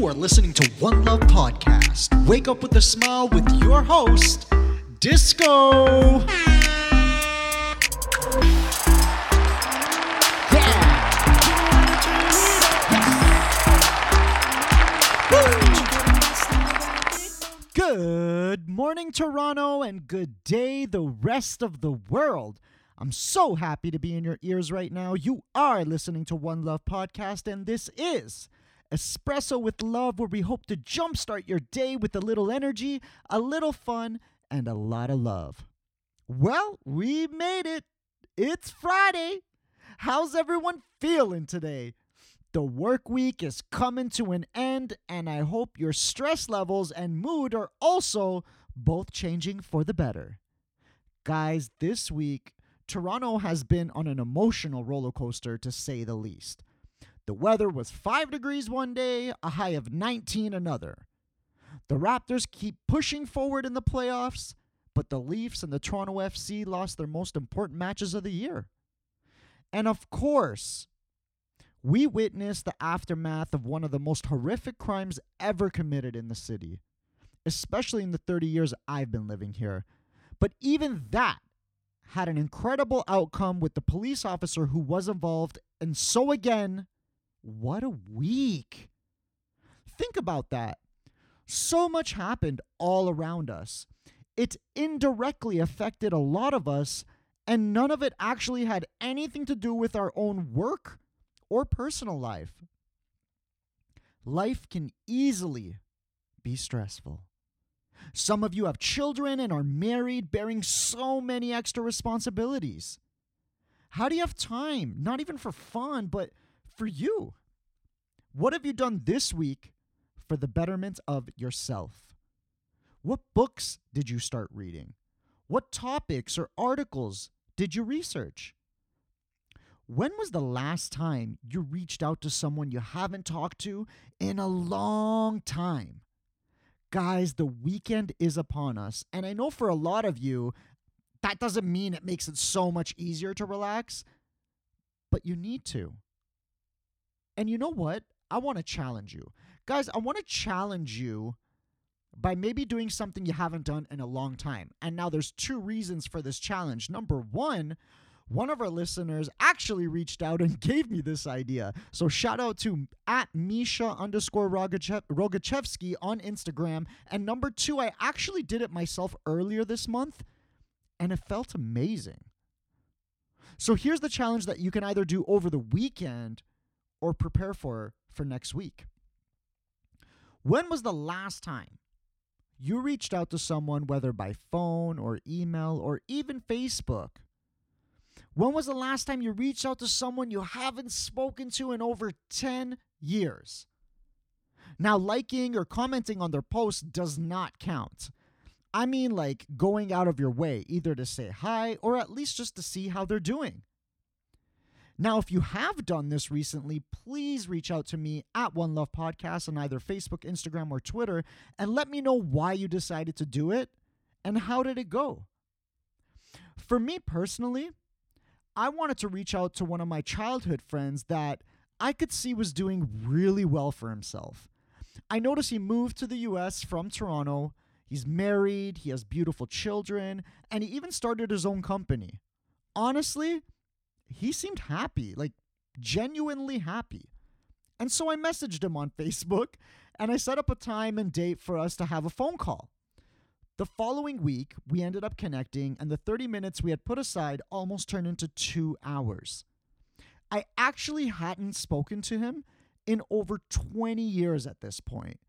You are listening to One Love Podcast. Wake up with a smile with your host, Disco. Good morning, Toronto, and good day, the rest of the world. I'm so happy to be in your ears right now. You are listening to One Love Podcast, and this is Espresso with Love, where we hope to jumpstart your day with a little energy, a little fun, and a lot of love. Well, we made it. It's Friday. How's everyone feeling today? The work week is coming to an end, and I hope your stress levels and mood are also both changing for the better. Guys, this week, Toronto has been on an emotional roller coaster to say the least. The weather was 5 degrees one day, a high of 19 another. The Raptors keep pushing forward in the playoffs, but the Leafs and the Toronto FC lost their most important matches of the year. And of course, we witnessed the aftermath of one of the most horrific crimes ever committed in the city, especially in the 30 years I've been living here. But even that had an incredible outcome with the police officer who was involved. And so, again, what a week. Think about that. So much happened all around us. It indirectly affected a lot of us, and none of it actually had anything to do with our own work or personal life. Life can easily be stressful. Some of you have children and are married, bearing so many extra responsibilities. How do you have time? Not even for fun, but for you. What have you done this week for the betterment of yourself? What books did you start reading? What topics or articles did you research? When was the last time you reached out to someone you haven't talked to in a long time? Guys, the weekend is upon us. And I know for a lot of you, that doesn't mean it makes it so much easier to relax, but you need to. And you know what? I want to challenge you. Guys, I want to challenge you by maybe doing something you haven't done in a long time. And now there's two reasons for this challenge. Number one, one of our listeners actually reached out and gave me this idea. So shout out to at Misha underscore Rogachevsky on Instagram. And number two, I actually did it myself earlier this month and it felt amazing. So here's the challenge that you can either do over the weekend or prepare for for next week. When was the last time you reached out to someone, whether by phone or email or even Facebook? When was the last time you reached out to someone you haven't spoken to in over 10 years? Now, liking or commenting on their post does not count. I mean, like going out of your way, either to say hi or at least just to see how they're doing. Now, if you have done this recently, please reach out to me at One Love Podcast on either Facebook, Instagram, or Twitter and let me know why you decided to do it and how did it go. For me personally, I wanted to reach out to one of my childhood friends that I could see was doing really well for himself. I noticed he moved to the US from Toronto. He's married, he has beautiful children, and he even started his own company. Honestly, he seemed happy, like genuinely happy. And so I messaged him on Facebook and I set up a time and date for us to have a phone call. The following week, we ended up connecting, and the 30 minutes we had put aside almost turned into two hours. I actually hadn't spoken to him in over 20 years at this point.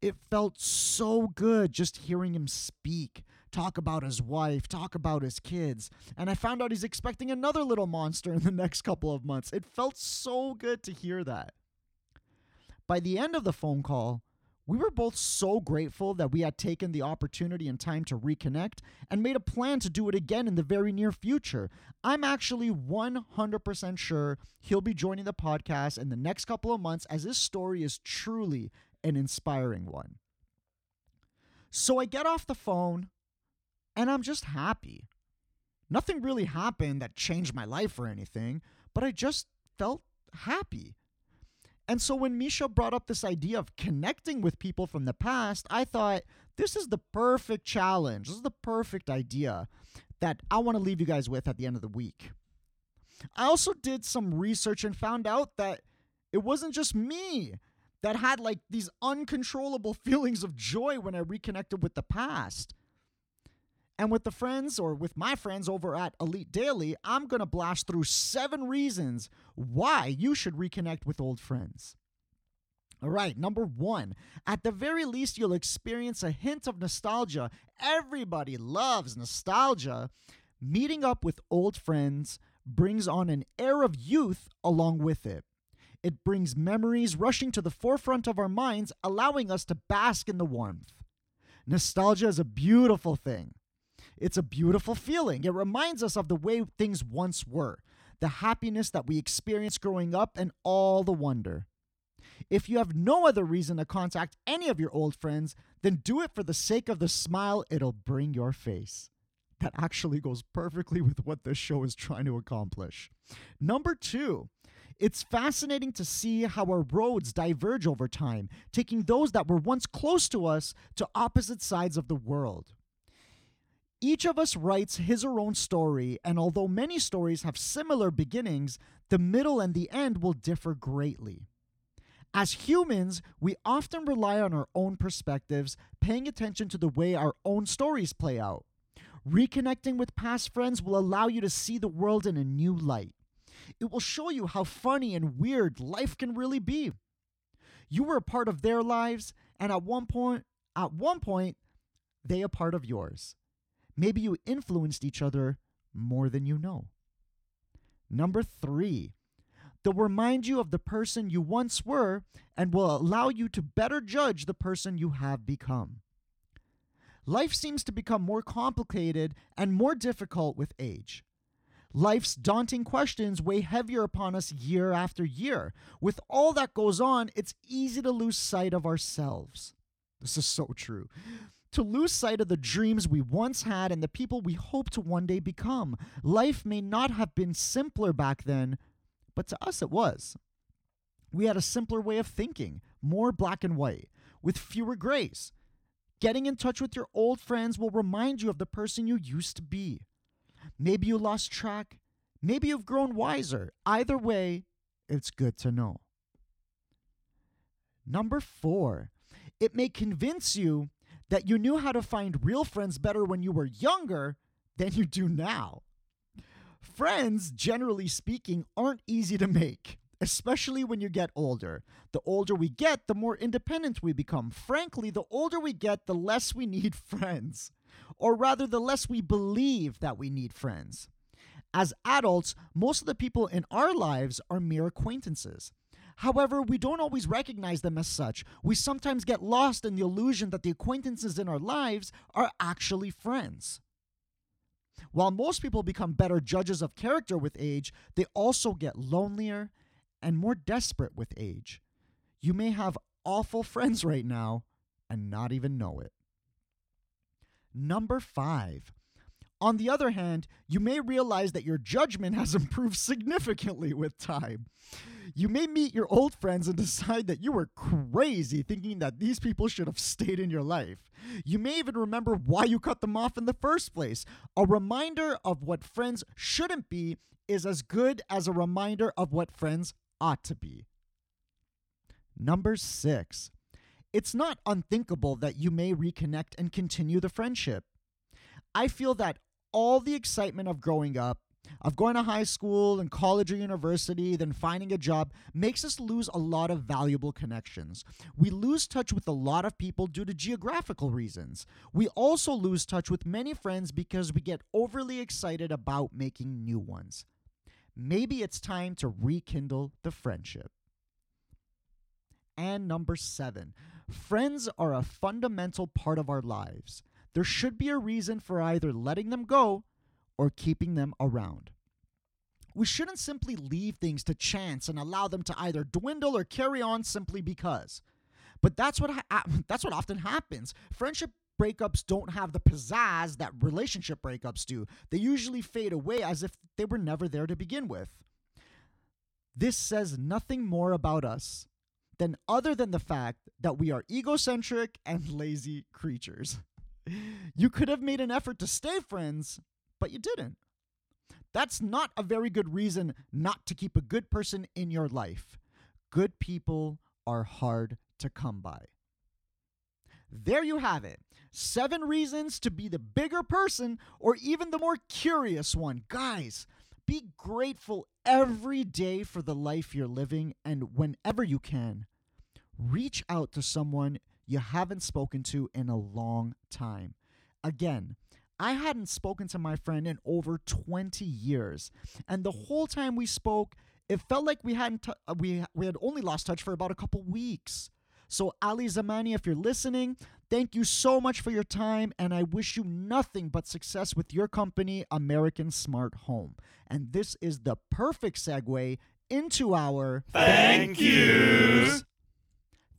It felt so good just hearing him speak, talk about his wife, talk about his kids. And I found out he's expecting another little monster in the next couple of months. It felt so good to hear that. By the end of the phone call, we were both so grateful that we had taken the opportunity and time to reconnect and made a plan to do it again in the very near future. I'm actually 100% sure he'll be joining the podcast in the next couple of months as this story is truly an inspiring one. So I get off the phone and I'm just happy. Nothing really happened that changed my life or anything, but I just felt happy. And so when Misha brought up this idea of connecting with people from the past, I thought this is the perfect challenge. This is the perfect idea that I want to leave you guys with at the end of the week. I also did some research and found out that it wasn't just me that had like these uncontrollable feelings of joy when I reconnected with the past. And with the friends or with my friends over at Elite Daily, I'm going to blast through seven reasons why you should reconnect with old friends. All right, number one, at the very least, you'll experience a hint of nostalgia. Everybody loves nostalgia. Meeting up with old friends brings on an air of youth along with it. It brings memories rushing to the forefront of our minds, allowing us to bask in the warmth. Nostalgia is a beautiful thing. It's a beautiful feeling. It reminds us of the way things once were, the happiness that we experienced growing up, and all the wonder. If you have no other reason to contact any of your old friends, then do it for the sake of the smile it'll bring your face. That actually goes perfectly with what this show is trying to accomplish. Number two, it's fascinating to see how our roads diverge over time, taking those that were once close to us to opposite sides of the world. Each of us writes his or own story, and although many stories have similar beginnings, the middle and the end will differ greatly. As humans, we often rely on our own perspectives, paying attention to the way our own stories play out. Reconnecting with past friends will allow you to see the world in a new light. It will show you how funny and weird life can really be. You were a part of their lives, and at one point, at one point, they a part of yours. Maybe you influenced each other more than you know. Number three, They'll remind you of the person you once were and will allow you to better judge the person you have become. Life seems to become more complicated and more difficult with age. Life's daunting questions weigh heavier upon us year after year. With all that goes on, it's easy to lose sight of ourselves. This is so true. To lose sight of the dreams we once had and the people we hope to one day become. Life may not have been simpler back then, but to us, it was. We had a simpler way of thinking, more black and white, with fewer grays. Getting in touch with your old friends will remind you of the person you used to be. Maybe you lost track. Maybe you've grown wiser. Either way, it's good to know. Number four, it may convince you that you knew how to find real friends better when you were younger than you do now. Friends, generally speaking, aren't easy to make, especially when you get older. The older we get, the more independent we become. Frankly, the older we get, the less we need friends. Or rather, the less we believe that we need friends. As adults, most of the people in our lives are mere acquaintances. However, we don't always recognize them as such. We sometimes get lost in the illusion that the acquaintances in our lives are actually friends. While most people become better judges of character with age, they also get lonelier and more desperate with age. You may have awful friends right now and not even know it. Number five. On the other hand, you may realize that your judgment has improved significantly with time. You may meet your old friends and decide that you were crazy thinking that these people should have stayed in your life. You may even remember why you cut them off in the first place. A reminder of what friends shouldn't be is as good as a reminder of what friends ought to be. Number six, it's not unthinkable that you may reconnect and continue the friendship. I feel that all the excitement of growing up of going to high school and college or university, then finding a job, makes us lose a lot of valuable connections. We lose touch with a lot of people due to geographical reasons. We also lose touch with many friends because we get overly excited about making new ones. Maybe it's time to rekindle the friendship. And number seven, friends are a fundamental part of our lives. There should be a reason for either letting them go or keeping them around. We shouldn't simply leave things to chance and allow them to either dwindle or carry on simply because. But that's what ha- that's what often happens. Friendship breakups don't have the pizzazz that relationship breakups do. They usually fade away as if they were never there to begin with. This says nothing more about us than other than the fact that we are egocentric and lazy creatures. You could have made an effort to stay friends, but you didn't. That's not a very good reason not to keep a good person in your life. Good people are hard to come by. There you have it. Seven reasons to be the bigger person or even the more curious one. Guys, be grateful every day for the life you're living, and whenever you can, reach out to someone you haven't spoken to in a long time. Again, I hadn't spoken to my friend in over 20 years, and the whole time we spoke, it felt like we hadn't t- uh, we we had only lost touch for about a couple weeks. So Ali Zamani, if you're listening, thank you so much for your time, and I wish you nothing but success with your company, American Smart Home. And this is the perfect segue into our Thank yous.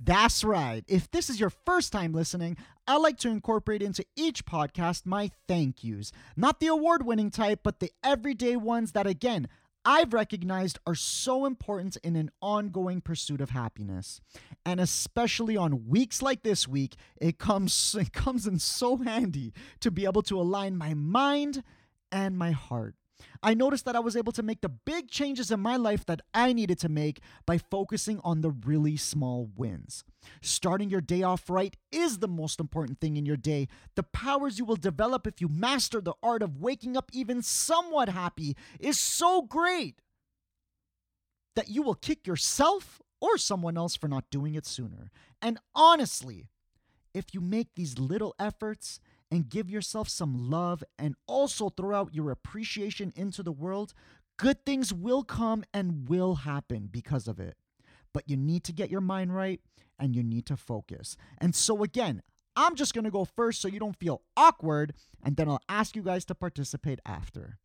That's right. If this is your first time listening, I like to incorporate into each podcast my thank yous. Not the award winning type, but the everyday ones that, again, I've recognized are so important in an ongoing pursuit of happiness. And especially on weeks like this week, it comes it comes in so handy to be able to align my mind and my heart. I noticed that I was able to make the big changes in my life that I needed to make by focusing on the really small wins. Starting your day off right is the most important thing in your day. The powers you will develop if you master the art of waking up even somewhat happy is so great that you will kick yourself or someone else for not doing it sooner. And honestly, if you make these little efforts and give yourself some love and also throw out your appreciation into the world, good things will come and will happen because of it. But you need to get your mind right and you need to focus. And so, again, I'm just going to go first so you don't feel awkward, and then I'll ask you guys to participate after.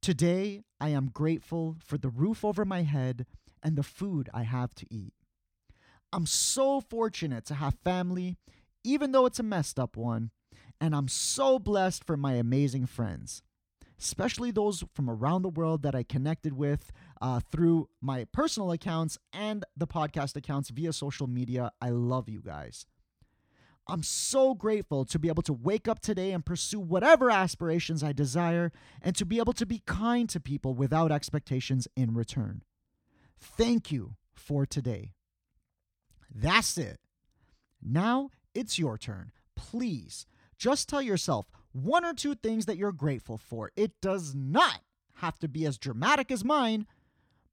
Today, I am grateful for the roof over my head and the food I have to eat. I'm so fortunate to have family even though it's a messed up one. And I'm so blessed for my amazing friends, especially those from around the world that I connected with uh, through my personal accounts and the podcast accounts via social media. I love you guys. I'm so grateful to be able to wake up today and pursue whatever aspirations I desire and to be able to be kind to people without expectations in return. Thank you for today. That's it. Now it's your turn. Please, just tell yourself one or two things that you're grateful for. It does not have to be as dramatic as mine,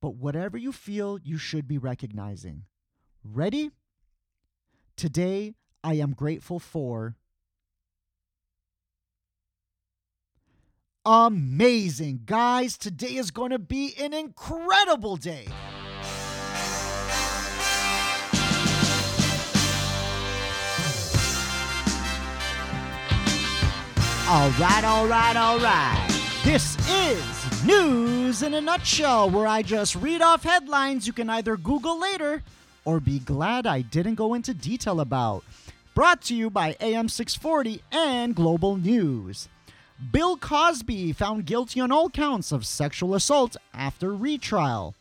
but whatever you feel, you should be recognizing. Ready? Today, I am grateful for. Amazing, guys. Today is going to be an incredible day. All right, all right, all right. This is News in a Nutshell, where I just read off headlines you can either Google later or be glad I didn't go into detail about. Brought to you by AM640 and Global News. Bill Cosby found guilty on all counts of sexual assault after retrial.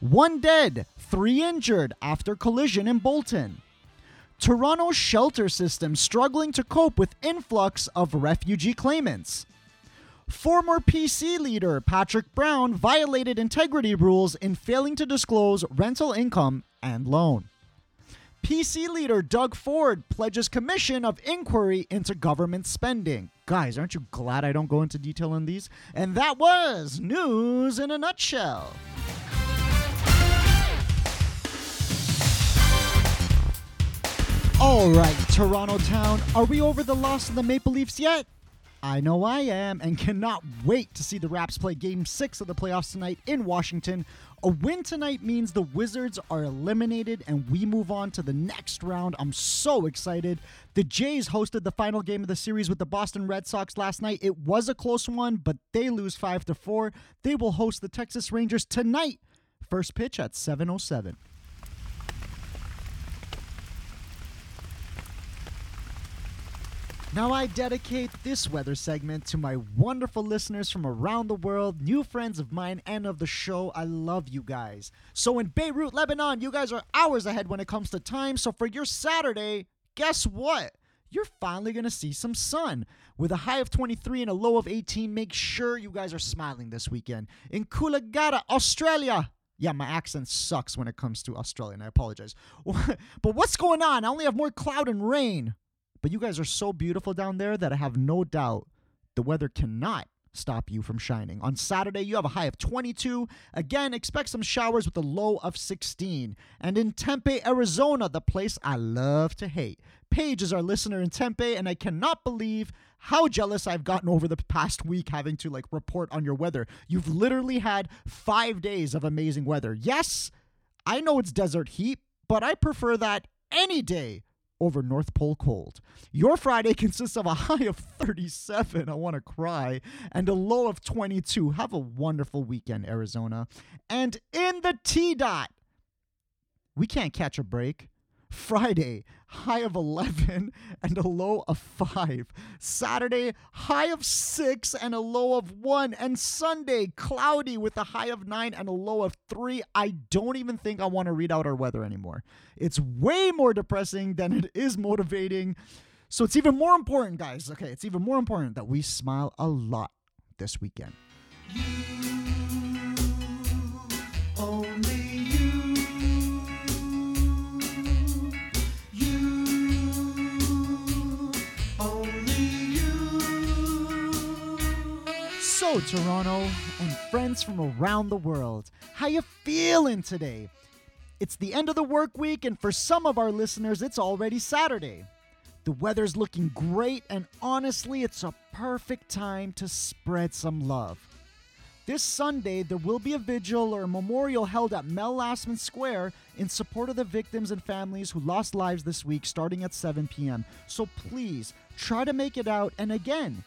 One dead, three injured after collision in Bolton. Toronto's shelter system struggling to cope with influx of refugee claimants. Former PC leader Patrick Brown violated integrity rules in failing to disclose rental income and loan. PC leader Doug Ford pledges commission of inquiry into government spending. Guys, aren't you glad I don't go into detail on these? And that was news in a nutshell. All right, Toronto Town, are we over the loss of the Maple Leafs yet? I know I am, and cannot wait to see the Raps play Game 6 of the playoffs tonight in Washington. A win tonight means the Wizards are eliminated and we move on to the next round. I'm so excited. The Jays hosted the final game of the series with the Boston Red Sox last night. It was a close one, but they lose 5 to 4. They will host the Texas Rangers tonight. First pitch at 7:07. Now, I dedicate this weather segment to my wonderful listeners from around the world, new friends of mine and of the show. I love you guys. So, in Beirut, Lebanon, you guys are hours ahead when it comes to time. So, for your Saturday, guess what? You're finally to see some sun. With a high of 23 and a low of 18, make sure you guys are smiling this weekend. In Coolangatta, Australia, yeah, my accent sucks when it comes to Australian. I apologize. but what's going on? I only have more cloud and rain. But you guys are so beautiful down there that I have no doubt the weather cannot stop you from shining. On Saturday, you have a high of 22. Again, expect some showers with a low of 16. And in Tempe, Arizona, the place I love to hate, Paige is our listener in Tempe, and I cannot believe how jealous I've gotten over the past week having to like report on your weather. You've literally had five days of amazing weather. Yes, I know it's desert heat, but I prefer that any day over North Pole cold. Your Friday consists of a high of 37, I want to cry, and a low of 22. Have a wonderful weekend, Arizona. And in the T dot, we can't catch a break. Friday, high of 11 and a low of 5. Saturday, high of 6 and a low of 1. And Sunday, cloudy with a high of 9 and a low of 3. I don't even think I want to read out our weather anymore. It's way more depressing than it is motivating. So it's even more important, guys. Okay, it's even more important that we smile a lot this weekend. Hello, Toronto and friends from around the world. How you feeling today? It's the end of the work week and for some of our listeners it's already Saturday. The weather's looking great and honestly it's a perfect time to spread some love. This Sunday there will be a vigil or a memorial held at Mel Lastman Square in support of the victims and families who lost lives this week starting at 7 p.m. So please try to make it out and again,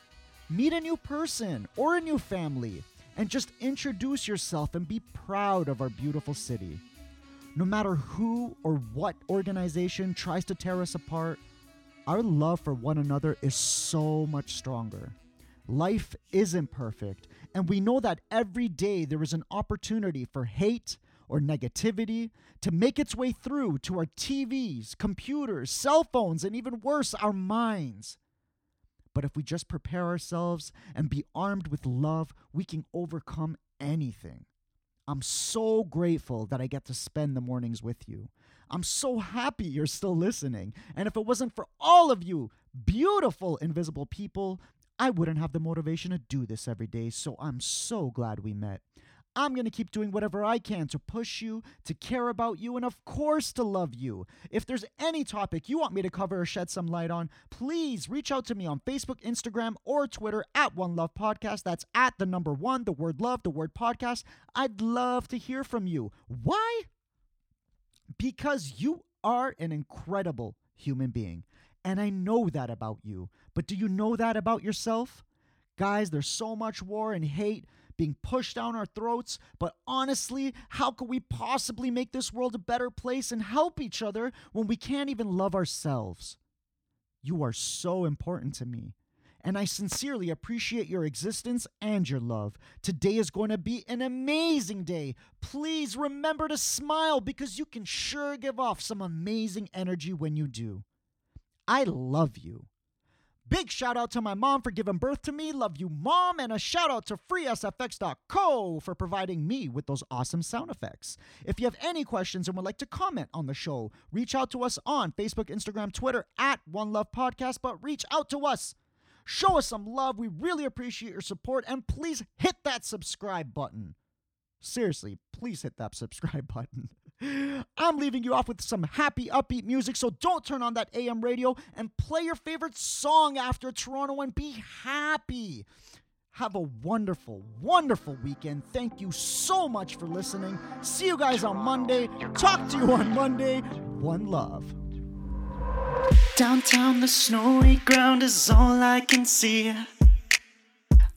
Meet a new person or a new family and just introduce yourself and be proud of our beautiful city. No matter who or what organization tries to tear us apart, our love for one another is so much stronger. Life isn't perfect, and we know that every day there is an opportunity for hate or negativity to make its way through to our TVs, computers, cell phones, and even worse, our minds. But if we just prepare ourselves and be armed with love, we can overcome anything. I'm so grateful that I get to spend the mornings with you. I'm so happy you're still listening. And if it wasn't for all of you, beautiful invisible people, I wouldn't have the motivation to do this every day. So I'm so glad we met. I'm going to keep doing whatever I can to push you, to care about you, and of course to love you. If there's any topic you want me to cover or shed some light on, please reach out to me on Facebook, Instagram, or Twitter at One Love Podcast. That's at the number one, the word love, the word podcast. I'd love to hear from you. Why? Because you are an incredible human being. And I know that about you. But do you know that about yourself? Guys, there's so much war and hate being pushed down our throats. But honestly, how could we possibly make this world a better place and help each other when we can't even love ourselves? You are so important to me. And I sincerely appreciate your existence and your love. Today is going to be an amazing day. Please remember to smile because you can sure give off some amazing energy when you do. I love you. Big shout out to my mom for giving birth to me. Love you, mom. And a shout out to freesfx.co for providing me with those awesome sound effects. If you have any questions and would like to comment on the show, reach out to us on Facebook, Instagram, Twitter at One Love Podcast. But reach out to us. Show us some love. We really appreciate your support. And please hit that subscribe button. Seriously, please hit that subscribe button. I'm leaving you off with some happy, upbeat music, so don't turn on that AM radio and play your favorite song after Toronto and be happy. Have a wonderful, wonderful weekend. Thank you so much for listening. See you guys on Monday. Talk to you on Monday. One love. Downtown, the snowy ground is all I can see.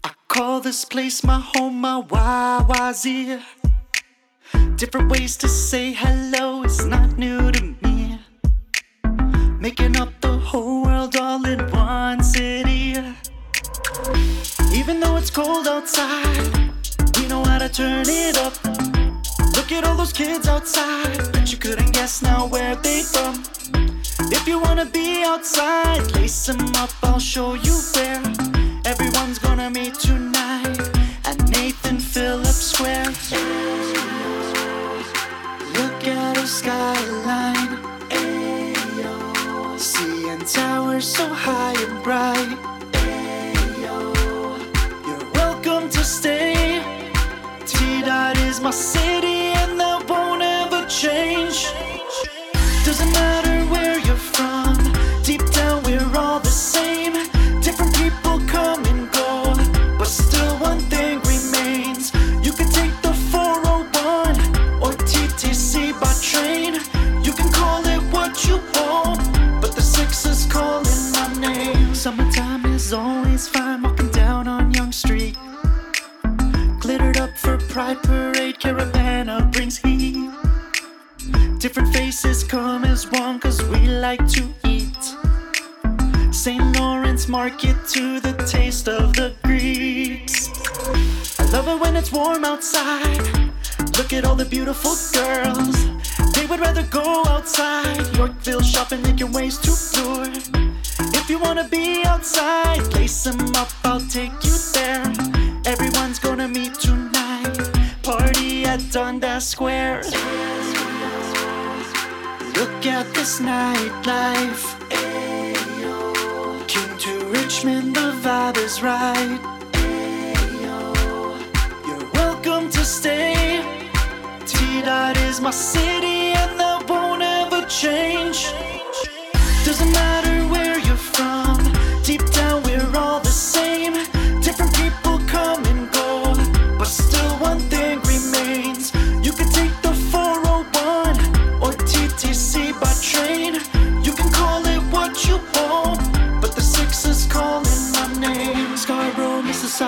I call this place my home, my YYZ. Different ways to say hello is not new to me. Making up the whole world all in one city. Even though it's cold outside, we know how to turn it up. Look at all those kids outside, but you couldn't guess now where they from. If you wanna be outside, lace them up, I'll show you where. Everyone's gonna meet you Towers so high and bright. Ayo. You're welcome to stay. T Dot is my city and that won't ever change. Market to the taste of the Greeks. I love it when it's warm outside. Look at all the beautiful girls. They would rather go outside. Yorkville shopping, making ways to tour. If you wanna be outside, lace them up, I'll take you there. Everyone's gonna meet tonight. Party at Dundas Square. Look at this nightlife. Richmond, the vibe is right. Ayo. You're welcome to stay. T Dot is my city, and that won't ever change. Doesn't matter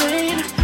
train